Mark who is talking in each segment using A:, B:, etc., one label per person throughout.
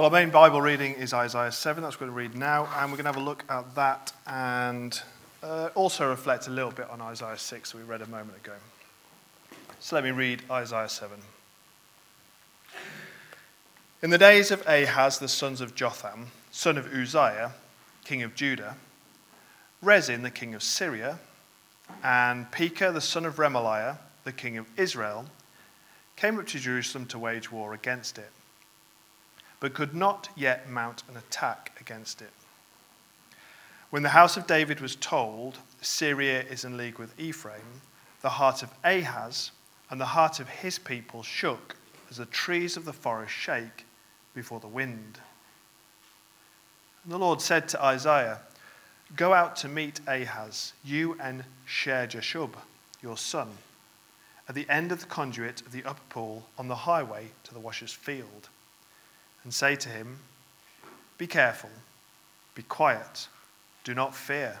A: Well, our main Bible reading is Isaiah 7. That's what we're going to read now. And we're going to have a look at that and uh, also reflect a little bit on Isaiah 6 that we read a moment ago. So let me read Isaiah 7. In the days of Ahaz, the sons of Jotham, son of Uzziah, king of Judah, Rezin, the king of Syria, and Pekah, the son of Remaliah, the king of Israel, came up to Jerusalem to wage war against it, but could not yet mount an attack against it. When the house of David was told, Syria is in league with Ephraim, the heart of Ahaz and the heart of his people shook as the trees of the forest shake before the wind. And the Lord said to Isaiah, Go out to meet Ahaz, you and Shear-jashub, your son, at the end of the conduit of the upper pool on the highway to the washer's field, and say to him, Be careful, be quiet, do not fear,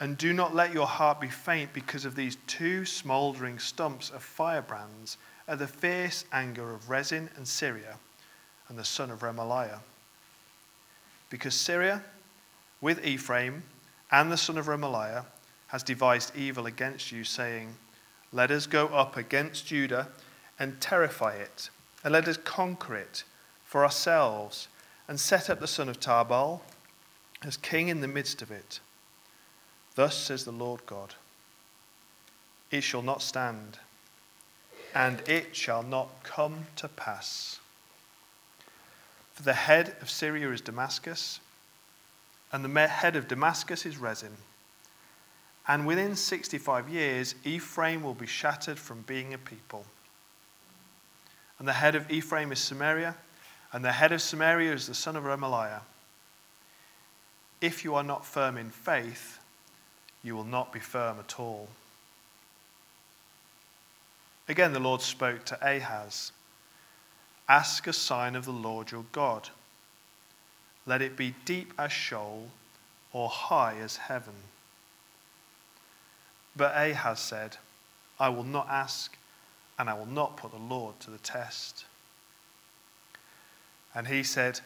A: and do not let your heart be faint because of these two smouldering stumps of firebrands at the fierce anger of Rezin and Syria and the son of Remaliah. Because Syria, with Ephraim and the son of Remaliah, has devised evil against you, saying, Let us go up against Judah and terrify it, and let us conquer it for ourselves, and set up the son of Tabeel as king in the midst of it. Thus says the Lord God It shall not stand, and it shall not come to pass. For the head of Syria is Damascus, and the head of Damascus is Rezin. And within 65 years, Ephraim will be shattered from being a people. And the head of Ephraim is Samaria, and the head of Samaria is the son of Remaliah. If you are not firm in faith, you will not be firm at all. Again, the Lord spoke to Ahaz Ask a sign of the Lord your God. Let it be deep as Sheol or high as heaven. But Ahaz said, I will not ask, and I will not put the Lord to the test. And he said,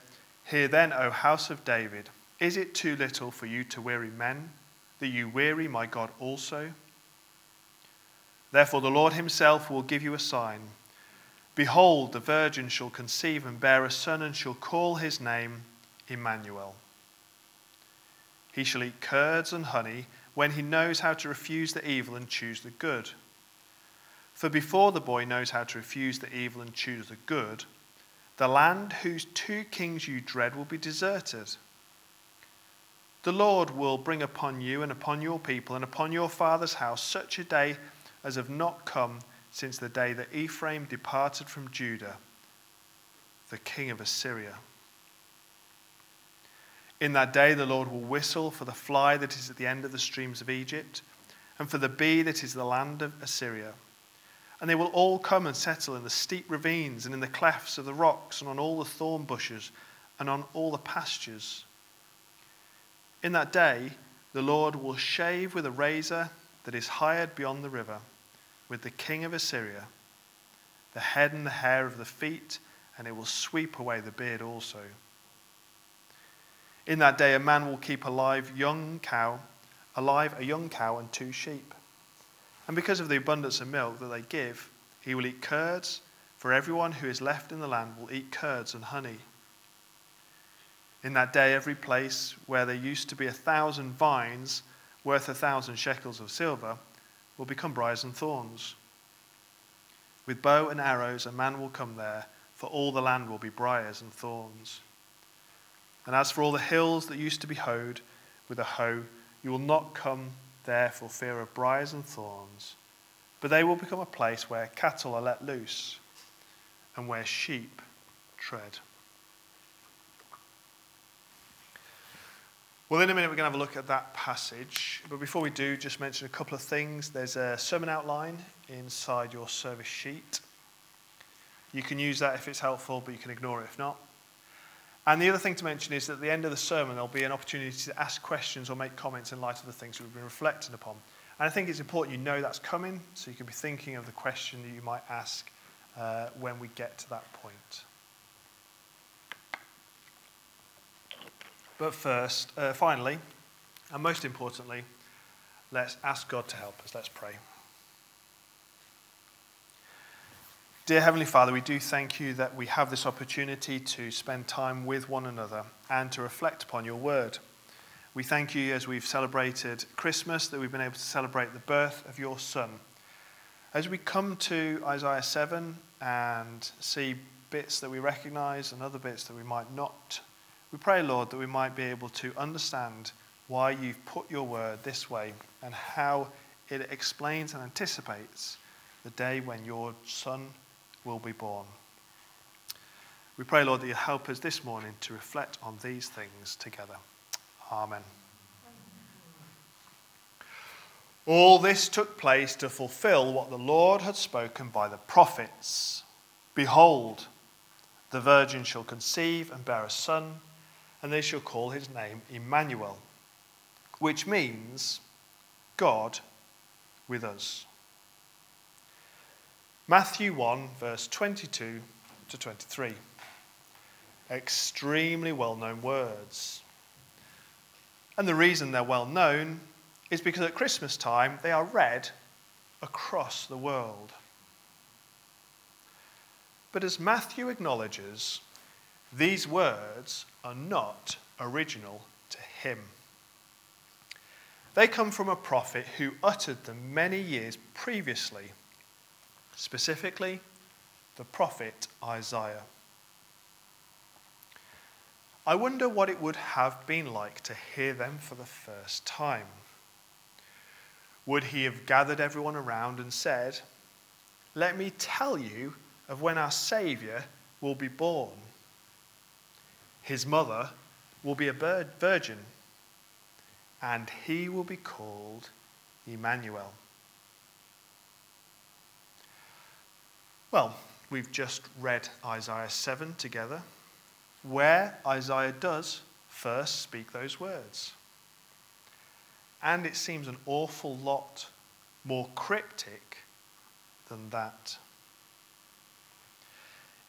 A: Hear then, O house of David, is it too little for you to weary men, that you weary my God also? Therefore, the Lord himself will give you a sign. Behold, the virgin shall conceive and bear a son, and shall call his name Emmanuel. He shall eat curds and honey when he knows how to refuse the evil and choose the good. For before the boy knows how to refuse the evil and choose the good, the land whose two kings you dread will be deserted. The Lord will bring upon you and upon your people and upon your father's house such a day as have not come since the day that Ephraim departed from Judah, the king of Assyria. In that day, the Lord will whistle for the fly that is at the end of the streams of Egypt, and for the bee that is the land of Assyria. And they will all come and settle in the steep ravines, and in the clefts of the rocks, and on all the thorn bushes, and on all the pastures. In that day, the Lord will shave with a razor that is hired beyond the river with the king of Assyria, the head and the hair of the feet, and it will sweep away the beard also. In that day, a man will keep alive young cow, alive a young cow and two sheep. And because of the abundance of milk that they give, he will eat curds, for everyone who is left in the land will eat curds and honey. In that day, every place where there used to be a thousand vines worth a thousand shekels of silver will become briars and thorns. With bow and arrows, a man will come there, for all the land will be briars and thorns. And as for all the hills that used to be hoed with a hoe, you will not come there for fear of briars and thorns, but they will become a place where cattle are let loose and where sheep tread. Well, in a minute, we're going to have a look at that passage. But before we do, just mention a couple of things. There's a sermon outline inside your service sheet. You can use that if it's helpful, but you can ignore it if not. And the other thing to mention is that at the end of the sermon, there'll be an opportunity to ask questions or make comments in light of the things we've been reflecting upon. And I think it's important you know that's coming, so you can be thinking of the question that you might ask uh, when we get to that point. But first, uh, finally, and most importantly, let's ask God to help us. Let's pray. Dear Heavenly Father, we do thank you that we have this opportunity to spend time with one another and to reflect upon your word. We thank you as we've celebrated Christmas that we've been able to celebrate the birth of your Son. As we come to Isaiah 7 and see bits that we recognize and other bits that we might not, we pray, Lord, that we might be able to understand why you've put your word this way and how it explains and anticipates the day when your Son will be born. We pray, Lord, that you help us this morning to reflect on these things together. Amen. All this took place to fulfill what the Lord had spoken by the prophets. Behold, the virgin shall conceive and bear a son, and they shall call his name Emmanuel, which means God with us. Matthew 1, verse 22 to 23. Extremely well known words. And the reason they're well known is because at Christmas time they are read across the world. But as Matthew acknowledges, these words are not original to him. They come from a prophet who uttered them many years previously specifically the prophet Isaiah. I wonder what it would have been like to hear them for the first time. Would he have gathered everyone around and said, Let me tell you of when our Saviour will be born? His mother will be a virgin, and he will be called Emmanuel. Well, we've just read Isaiah 7 together, where Isaiah does first speak those words. And it seems an awful lot more cryptic than that.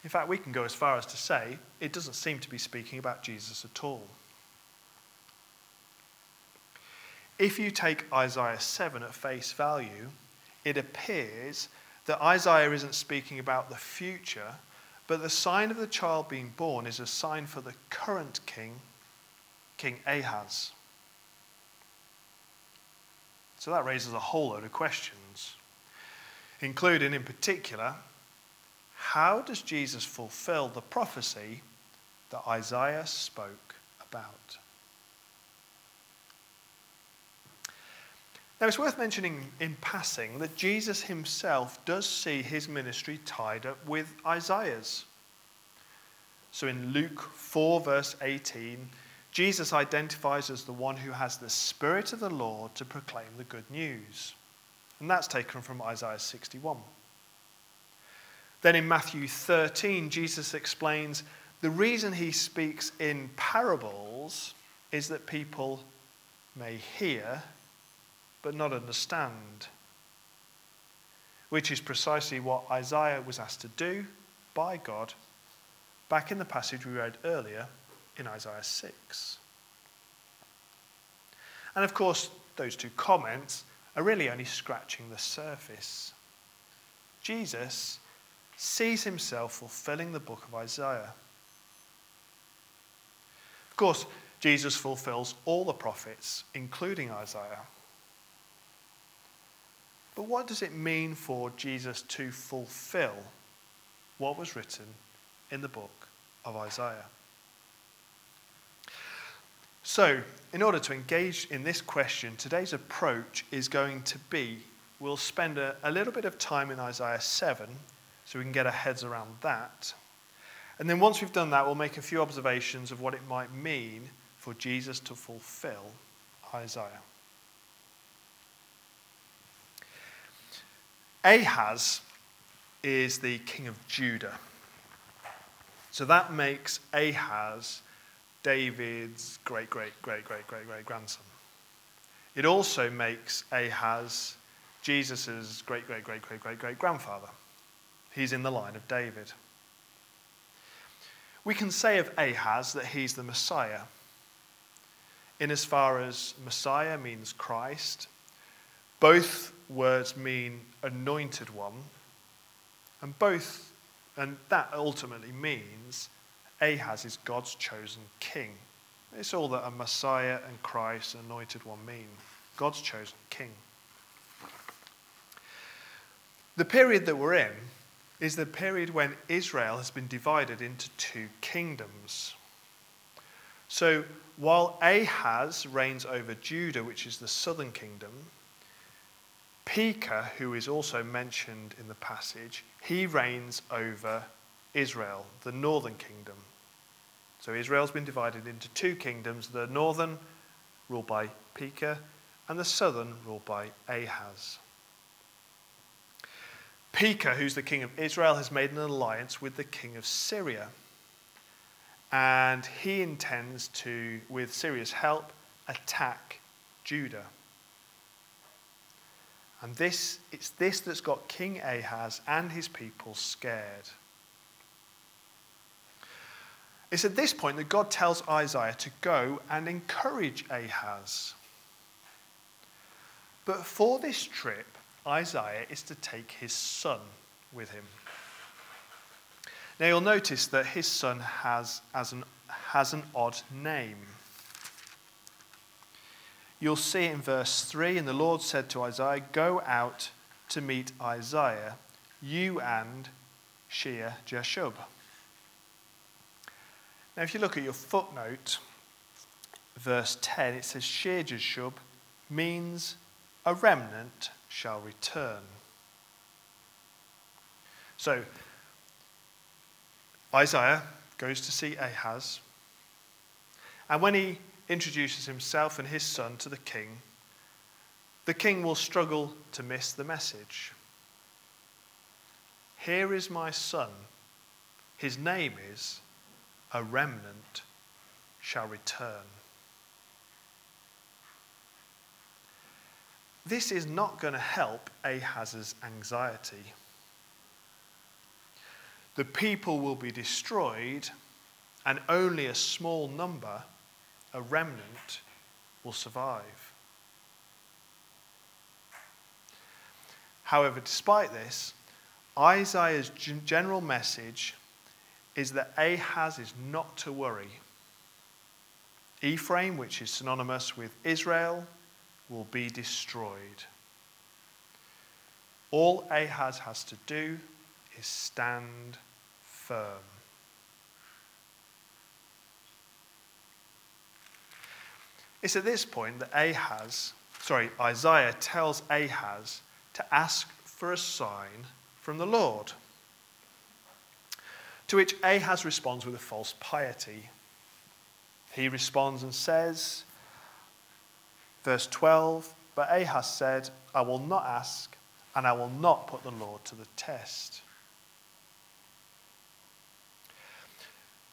A: In fact, we can go as far as to say it doesn't seem to be speaking about Jesus at all. If you take Isaiah 7 at face value, it appears that Isaiah isn't speaking about the future, but the sign of the child being born is a sign for the current king, King Ahaz. So that raises a whole load of questions, including, in particular, how does Jesus fulfill the prophecy that Isaiah spoke about? Now, it's worth mentioning in passing that Jesus himself does see his ministry tied up with Isaiah's. So in Luke 4, verse 18, Jesus identifies as the one who has the Spirit of the Lord to proclaim the good news. And that's taken from Isaiah 61. Then in Matthew 13, Jesus explains the reason he speaks in parables is that people may hear but not understand. Which is precisely what Isaiah was asked to do by God back in the passage we read earlier in Isaiah 6. And of course, those two comments are really only scratching the surface. Jesus sees himself fulfilling the book of Isaiah. Of course, Jesus fulfills all the prophets, including Isaiah. But what does it mean for Jesus to fulfill what was written in the book of Isaiah? So, in order to engage in this question, today's approach is going to be we'll spend a, a, little bit of time in Isaiah 7 so we can get our heads around that. And then once we've done that, we'll make a few observations of what it might mean for Jesus to fulfill Isaiah. Ahaz is the king of Judah. So that makes Ahaz David's great, great, great, great, great, great grandson. It also makes Ahaz Jesus' great, great, great, great, great, great grandfather. He's in the line of David. We can say of Ahaz that he's the Messiah, in as far as Messiah means Christ. Both words mean anointed one. And both, and that ultimately means Ahaz is God's chosen king. It's all that a Messiah and Christ, anointed one, mean. God's chosen king. The period that we're in is the period when Israel has been divided into two kingdoms. So while Ahaz reigns over Judah, which is the southern kingdom, Pekah, who is also mentioned in the passage, he reigns over Israel, the northern kingdom. So Israel's been divided into two kingdoms the northern, ruled by Pekah, and the southern, ruled by Ahaz. Pekah, who's the king of Israel, has made an alliance with the king of Syria. And he intends to, with Syria's help, attack Judah. And this, it's this that's got King Ahaz and his people scared. It's at this point that God tells Isaiah to go and encourage Ahaz. But for this trip, Isaiah is to take his son with him. Now you'll notice that his son has, as an, has an odd name. You'll see in verse 3 And the Lord said to Isaiah, Go out to meet Isaiah, you and Shear Jashub. Now, if you look at your footnote, verse 10, it says Shear Jashub means a remnant shall return. So, Isaiah goes to see Ahaz, and when he introduces himself and his son to the king, the king will struggle to miss the message. Here is my son. His name is A Remnant Shall Return. This is not going to help Ahaz's anxiety. The people will be destroyed, and only a small number a remnant will survive. However, despite this, Isaiah's general message is that Ahaz is not to worry. Ephraim, which is synonymous with Israel, will be destroyed. All Ahaz has to do is stand firm. It's at this point that Ahaz, sorry, Isaiah tells Ahaz to ask for a sign from the Lord. To which Ahaz responds with a false piety. He responds and says, verse 12, But Ahaz said, I will not ask, and I will not put the Lord to the test.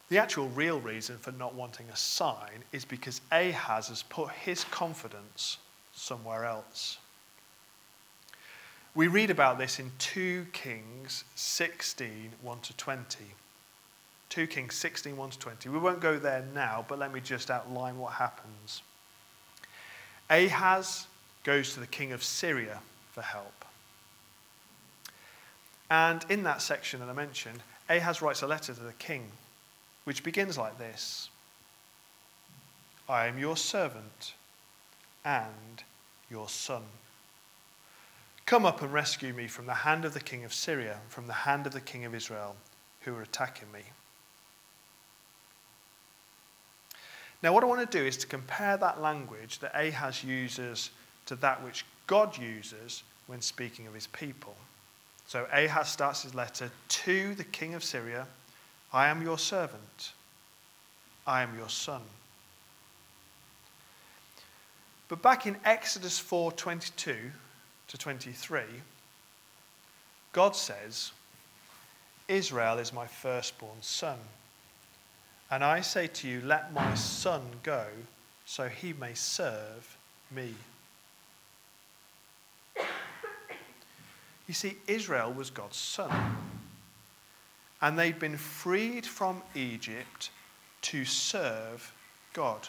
A: The actual real reason for not wanting a sign is because Ahaz has put his confidence somewhere else. We read about this in 2 Kings 16 1 to 20. 2 Kings 16 1 to 20. We won't go there now, but let me just outline what happens. Ahaz goes to the king of Syria for help. And in that section that I mentioned, Ahaz writes a letter to the king which begins like this I am your servant and your son. Come up and rescue me from the hand of the king of Syria, from the hand of the king of Israel, who are attacking me. Now, what I want to do is to compare that language that Ahaz uses to that which God uses when speaking of his people. So, Ahaz starts his letter to the king of Syria I am your servant. I am your son. But back in Exodus 4:22 to 23, God says, Israel is my firstborn son. And I say to you, let my son go so he may serve me. You see, Israel was God's son and they'd been freed from Egypt to serve God.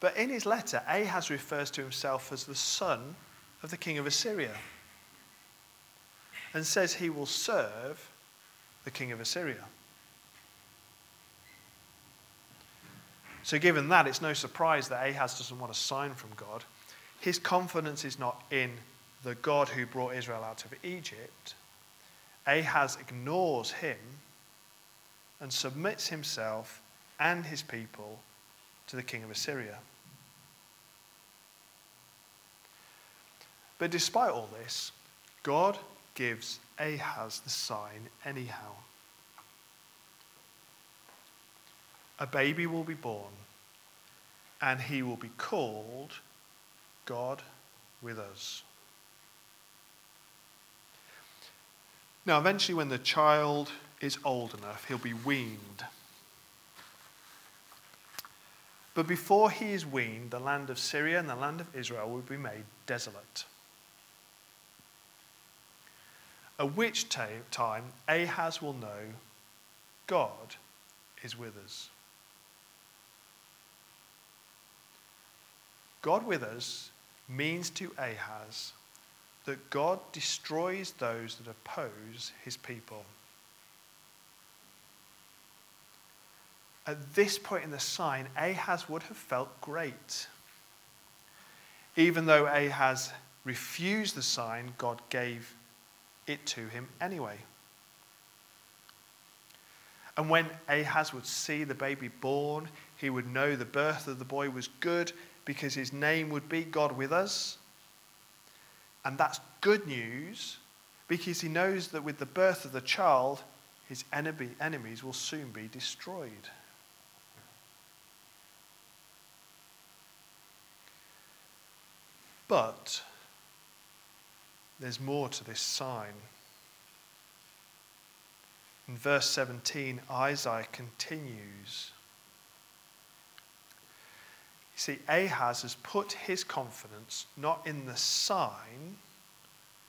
A: But in his letter, Ahaz refers to himself as the son of the king of Assyria and says he will serve the king of Assyria. So, given that, it's no surprise that Ahaz doesn't want a sign from God. His confidence is not in the God who brought Israel out of Egypt. Ahaz ignores him and submits himself and his people to the king of Assyria. But despite all this, God gives Ahaz the sign anyhow. A baby will be born, and he will be called God with us. Now, eventually, when the child is old enough, he'll be weaned. But before he is weaned, the land of Syria and the land of Israel will be made desolate. At which time Ahaz will know God is with us. God with us means to Ahaz that God destroys those that oppose his people. At this point in the sign, Ahaz would have felt great. Even though Ahaz refused the sign, God gave it to him anyway. And when Ahaz would see the baby born, he would know the birth of the boy was good because his name would be God with us. And that's good news because he knows that with the birth of the child, his enemy, enemies will soon be destroyed. But there's more to this sign. In verse 17, Isaiah continues. You see, Ahaz has put his confidence not in the sign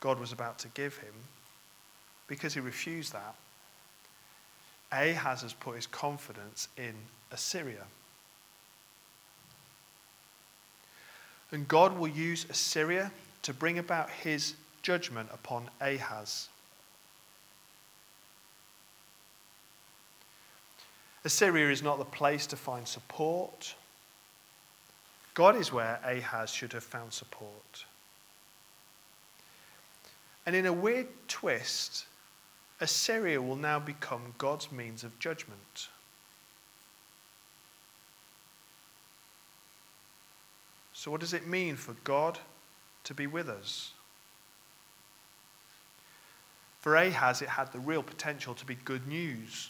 A: God was about to give him, because he refused that. Ahaz has put his confidence in Assyria. And God will use Assyria to bring about his judgment upon Ahaz. Assyria is not the place to find support. God is where Ahaz should have found support. And in a weird twist, Assyria will now become God's means of judgment. So, what does it mean for God to be with us? For Ahaz, it had the real potential to be good news.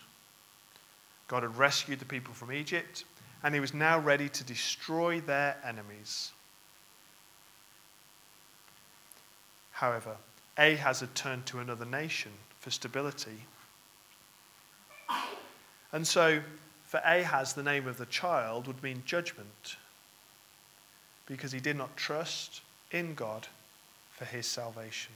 A: God had rescued the people from Egypt, and he was now ready to destroy their enemies. However, Ahaz had turned to another nation for stability. And so, for Ahaz, the name of the child would mean judgment because he did not trust in God for his salvation.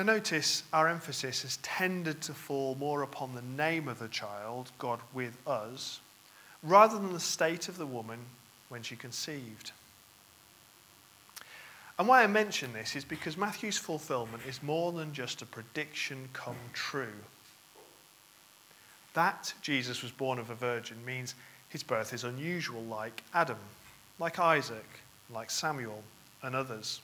A: Now, notice our emphasis has tended to fall more upon the name of the child, God with us, rather than the state of the woman when she conceived. And why I mention this is because Matthew's fulfillment is more than just a prediction come true. That Jesus was born of a virgin means his birth is unusual, like Adam, like Isaac, like Samuel, and others.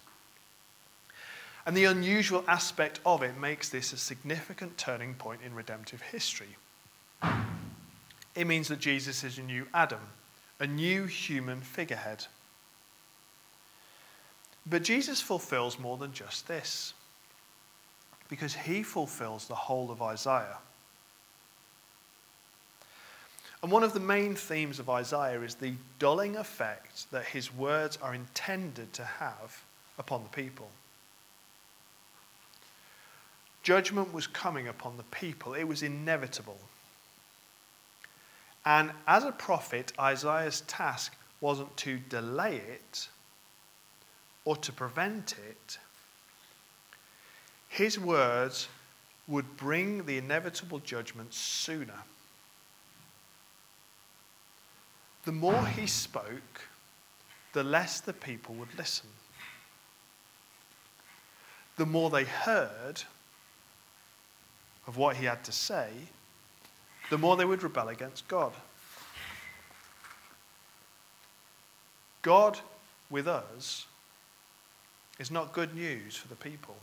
A: And the unusual aspect of it makes this a significant turning point in redemptive history. It means that Jesus is a new Adam, a new human figurehead. But Jesus fulfills more than just this, because he fulfills the whole of Isaiah. And one of the main themes of Isaiah is the dulling effect that his words are intended to have upon the people. Judgment was coming upon the people, it was inevitable. And as a prophet, Isaiah's task wasn't to delay it or to prevent it. his words would bring the inevitable judgment sooner. The more he spoke, the less the people would listen. The more they heard of what he had to say, the more they would rebel against God. God with us is not good news for the people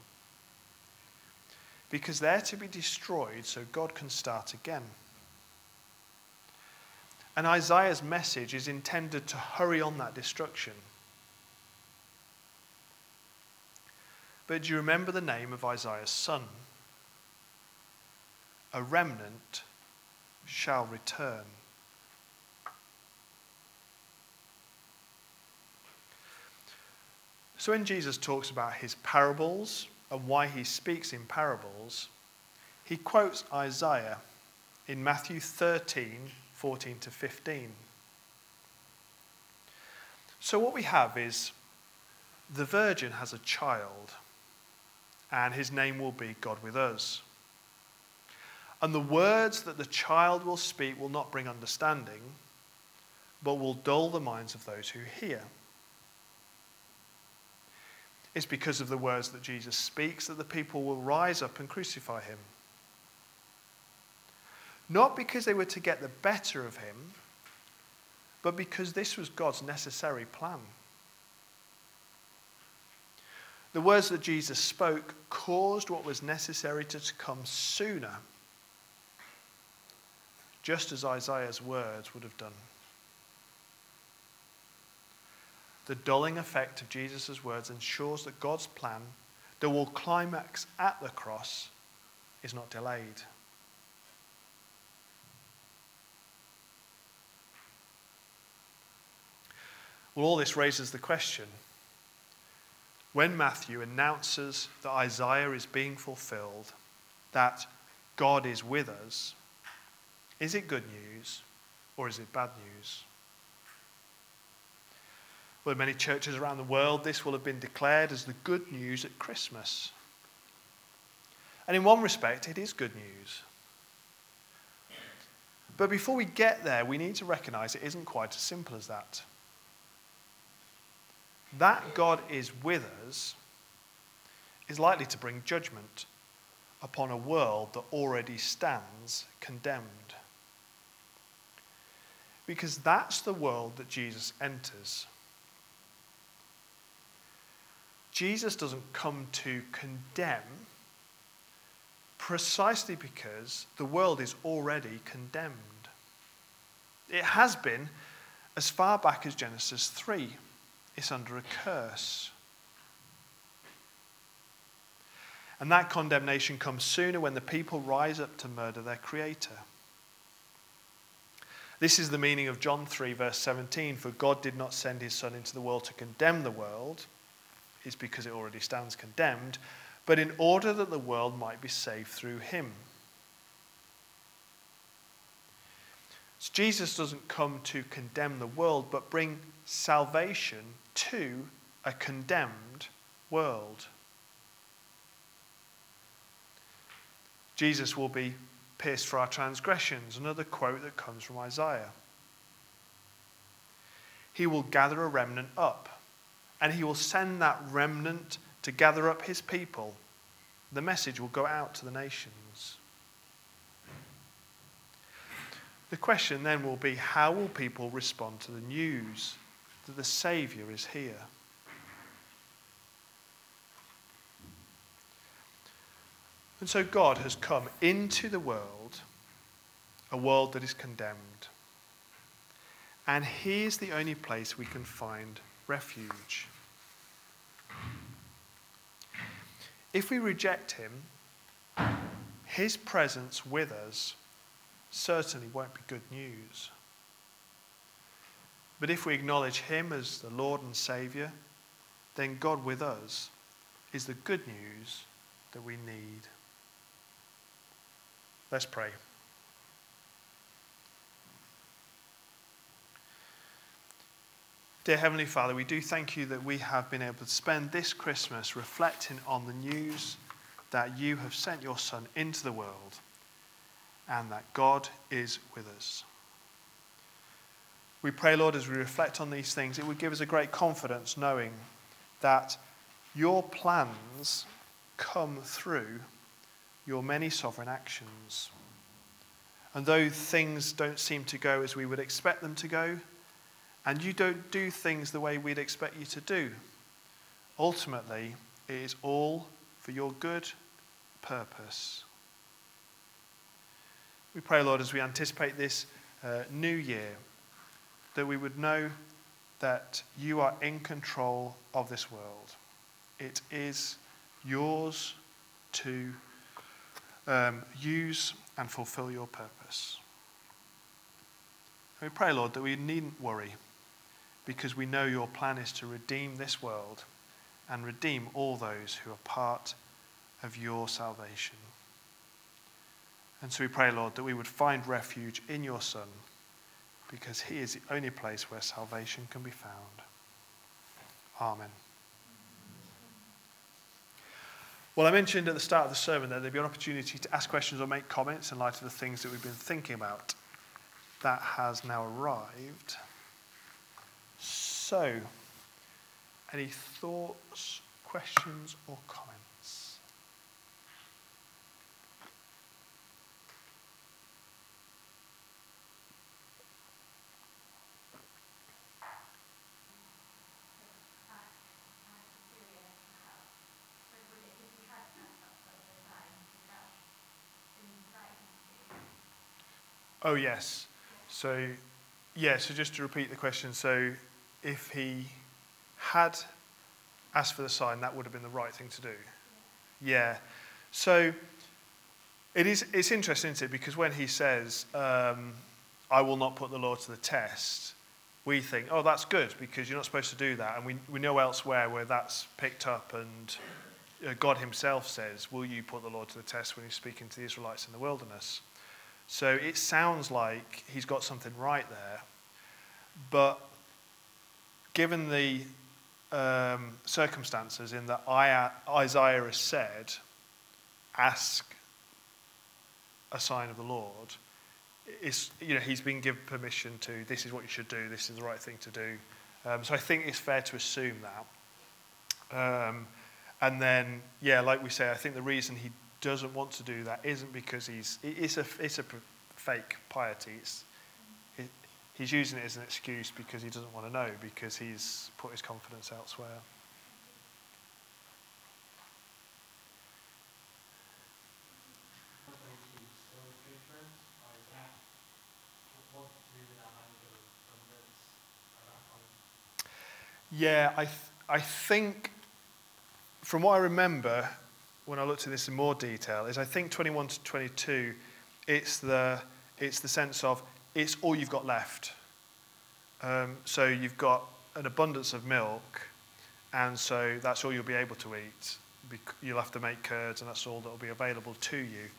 A: because they're to be destroyed so God can start again. And Isaiah's message is intended to hurry on that destruction. But do you remember the name of Isaiah's son? A remnant shall return. So when Jesus talks about his parables and why he speaks in parables, he quotes Isaiah in Matthew 13 14 to 15. So what we have is the virgin has a child, and his name will be God with us. And the words that the child will speak will not bring understanding, but will dull the minds of those who hear. It's because of the words that Jesus speaks that the people will rise up and crucify him. Not because they were to get the better of him, but because this was God's necessary plan. The words that Jesus spoke caused what was necessary to come sooner, just as Isaiah's words would have done. The dulling effect of Jesus' words ensures that God's plan, that will climax at the cross, is not delayed. Well, all this raises the question when Matthew announces that Isaiah is being fulfilled, that God is with us, is it good news or is it bad news? Well, in many churches around the world, this will have been declared as the good news at Christmas. And in one respect, it is good news. But before we get there, we need to recognize it isn't quite as simple as that. That God is with us is likely to bring judgment upon a world that already stands condemned. Because that's the world that Jesus enters. Jesus doesn't come to condemn precisely because the world is already condemned. It has been as far back as Genesis 3. It's under a curse. And that condemnation comes sooner when the people rise up to murder their Creator. This is the meaning of John 3, verse 17 For God did not send his Son into the world to condemn the world is because it already stands condemned, but in order that the world might be saved through him. So Jesus doesn't come to condemn the world, but bring salvation to a condemned world. Jesus will be pierced for our transgressions, another quote that comes from Isaiah. He will gather a remnant up and he will send that remnant to gather up his people. The message will go out to the nations. The question then will be how will people respond to the news that the Saviour is here? And so God has come into the world, a world that is condemned. And He is the only place we can find refuge. If we reject him, his presence with us certainly won't be good news. But if we acknowledge him as the Lord and Saviour, then God with us is the good news that we need. Let's pray. Dear Heavenly Father, we do thank you that we have been able to spend this Christmas reflecting on the news that you have sent your Son into the world and that God is with us. We pray, Lord, as we reflect on these things, it would give us a great confidence knowing that your plans come through your many sovereign actions. And though things don't seem to go as we would expect them to go, and you don't do things the way we'd expect you to do, ultimately, it is all for your good purpose. We pray, Lord, as we anticipate this uh, new year, that we would know that you are in control of this world. It is yours to um, use and fulfill your purpose. we pray, Lord, that we needn't worry because we know your plan is to redeem this world and redeem all those who are part of your salvation. And so we pray, Lord, that we would find refuge in your Son because he is the only place where salvation can be found. Amen. Well, I mentioned at the start of the sermon that there'd be an opportunity to ask questions or make comments in light of the things that we've been thinking about. That has now arrived. So, any thoughts, questions, or comments? Oh, yes. So, yeah, so just to repeat the question so if he had asked for the sign, that would have been the right thing to do. Yeah. So it is, it's interesting, isn't it? Because when he says, um, I will not put the law to the test, we think, oh, that's good because you're not supposed to do that. And we, we know elsewhere where that's picked up and uh, God himself says, will you put the law to the test when he's speaking to the Israelites in the wilderness? So it sounds like he's got something right there. But given the um, circumstances in that Isaiah has said, ask a sign of the Lord, it's, you know, he's been given permission to, this is what you should do, this is the right thing to do. Um, so I think it's fair to assume that. Um, and then, yeah, like we say, I think the reason he doesn't want to do that isn't because he's, it's a, it's a fake piety. It's, he's using it as an excuse because he doesn't want to know, because he's put his confidence elsewhere. Yeah, I, th- I think, from what I remember when I looked at this in more detail, is I think 21 to 22, it's the, it's the sense of it's all you've got left. Um, so you've got an abundance of milk, and so that's all you'll be able to eat. You'll have to make curds, and that's all that will be available to you.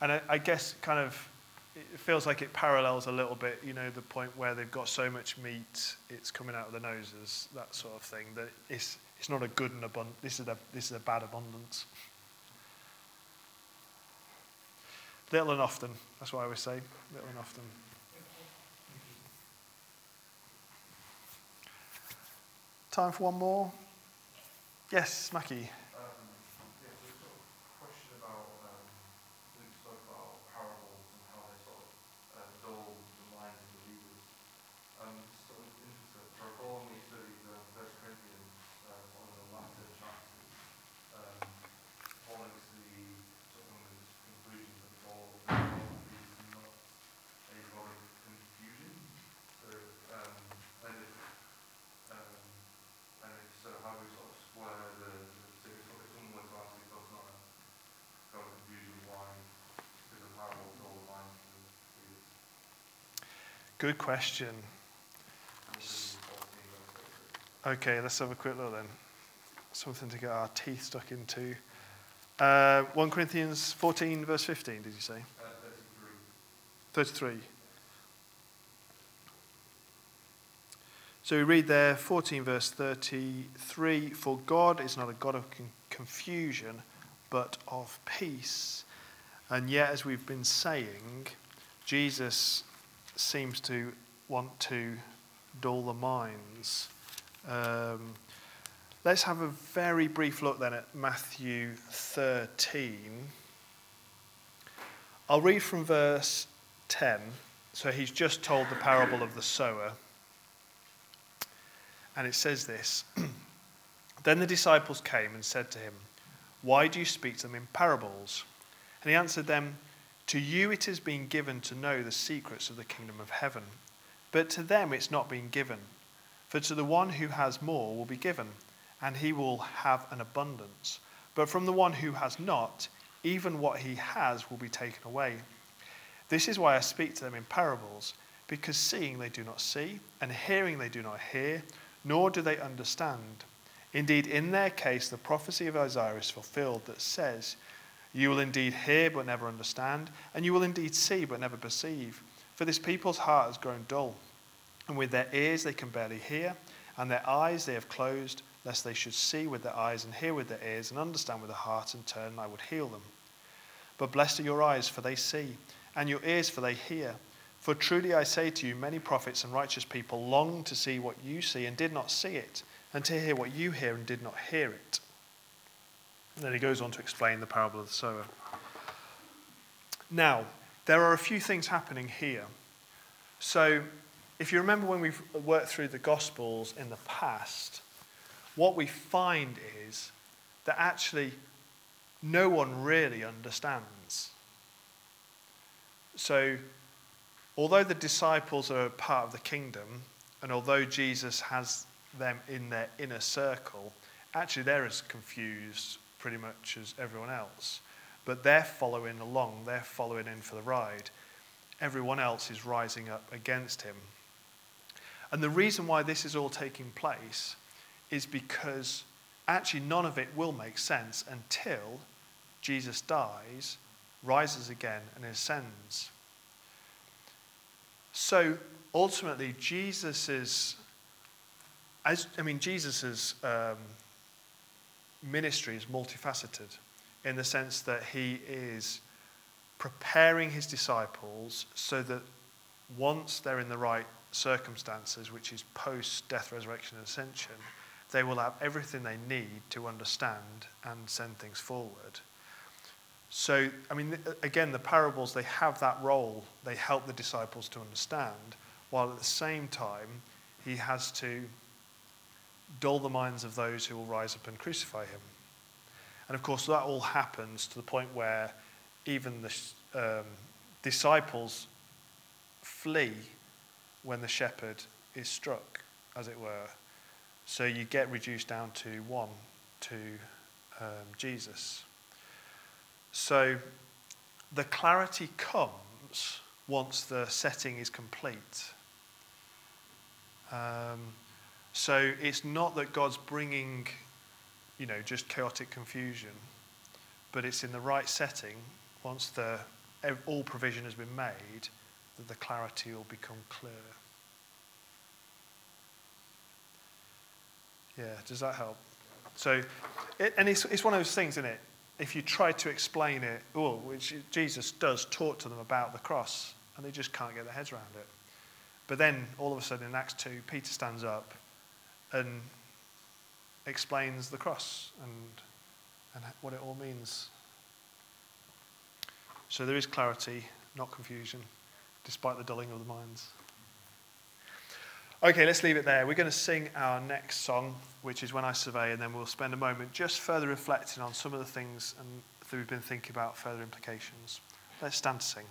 A: And I, I guess kind of it feels like it parallels a little bit, you know, the point where they've got so much meat, it's coming out of the noses, that sort of thing. That it's it's not a good and abundant. This is a this is a bad abundance. Little and often. That's what I always say. Little and often. Time for one more? Yes, Mackie. Good question. Okay, let's have a quick look then. Something to get our teeth stuck into. Uh, 1 Corinthians 14, verse 15, did you say? Uh, 33. 33. So we read there, 14, verse 33 For God is not a God of confusion, but of peace. And yet, as we've been saying, Jesus seems to want to dull the minds. Um, let's have a very brief look then at Matthew 13. I'll read from verse 10. So he's just told the parable of the sower. And it says this Then the disciples came and said to him, Why do you speak to them in parables? And he answered them, To you it has been given to know the secrets of the kingdom of heaven, but to them it's not been given. For to the one who has more will be given, and he will have an abundance. But from the one who has not, even what he has will be taken away. This is why I speak to them in parables, because seeing they do not see, and hearing they do not hear, nor do they understand. Indeed, in their case, the prophecy of Isaiah is fulfilled that says, You will indeed hear but never understand, and you will indeed see but never perceive. For this people's heart has grown dull, and with their ears they can barely hear, and their eyes they have closed, lest they should see with their eyes and hear with their ears and understand with their heart and turn, and I would heal them. But blessed are your eyes, for they see, and your ears, for they hear. For truly I say to you, many prophets and righteous people longed to see what you see and did not see it, and to hear what you hear and did not hear it. And then he goes on to explain the parable of the sower. Now, there are a few things happening here. So, if you remember when we've worked through the Gospels in the past, what we find is that actually no one really understands. So, although the disciples are part of the kingdom, and although Jesus has them in their inner circle, actually they're as confused pretty much as everyone else. But they're following along, they're following in for the ride. Everyone else is rising up against him. And the reason why this is all taking place is because actually none of it will make sense until Jesus dies, rises again, and ascends. So ultimately, Jesus is, as, I mean, Jesus' um, ministry is multifaceted in the sense that he is preparing his disciples so that once they're in the right circumstances, which is post death, resurrection, and ascension, they will have everything they need to understand and send things forward. So, I mean, again, the parables, they have that role. They help the disciples to understand, while at the same time, he has to dull the minds of those who will rise up and crucify him. And of course, that all happens to the point where even the um, disciples flee when the shepherd is struck, as it were. So you get reduced down to one, to um, Jesus. So the clarity comes once the setting is complete. Um, so it's not that God's bringing, you know, just chaotic confusion, but it's in the right setting once the all provision has been made that the clarity will become clear. Yeah, does that help? So, it, and it's, it's one of those things, isn't it? if you try to explain it, oh, which Jesus does talk to them about the cross, and they just can't get their heads around it. But then all of a sudden in Acts 2, Peter stands up and explains the cross and, and what it all means. So there is clarity, not confusion, despite the dulling of the minds. Okay, let's leave it there. We're going to sing our next song, which is When I Survey, and then we'll spend a moment just further reflecting on some of the things and that we've been thinking about further implications. Let's stand to sing.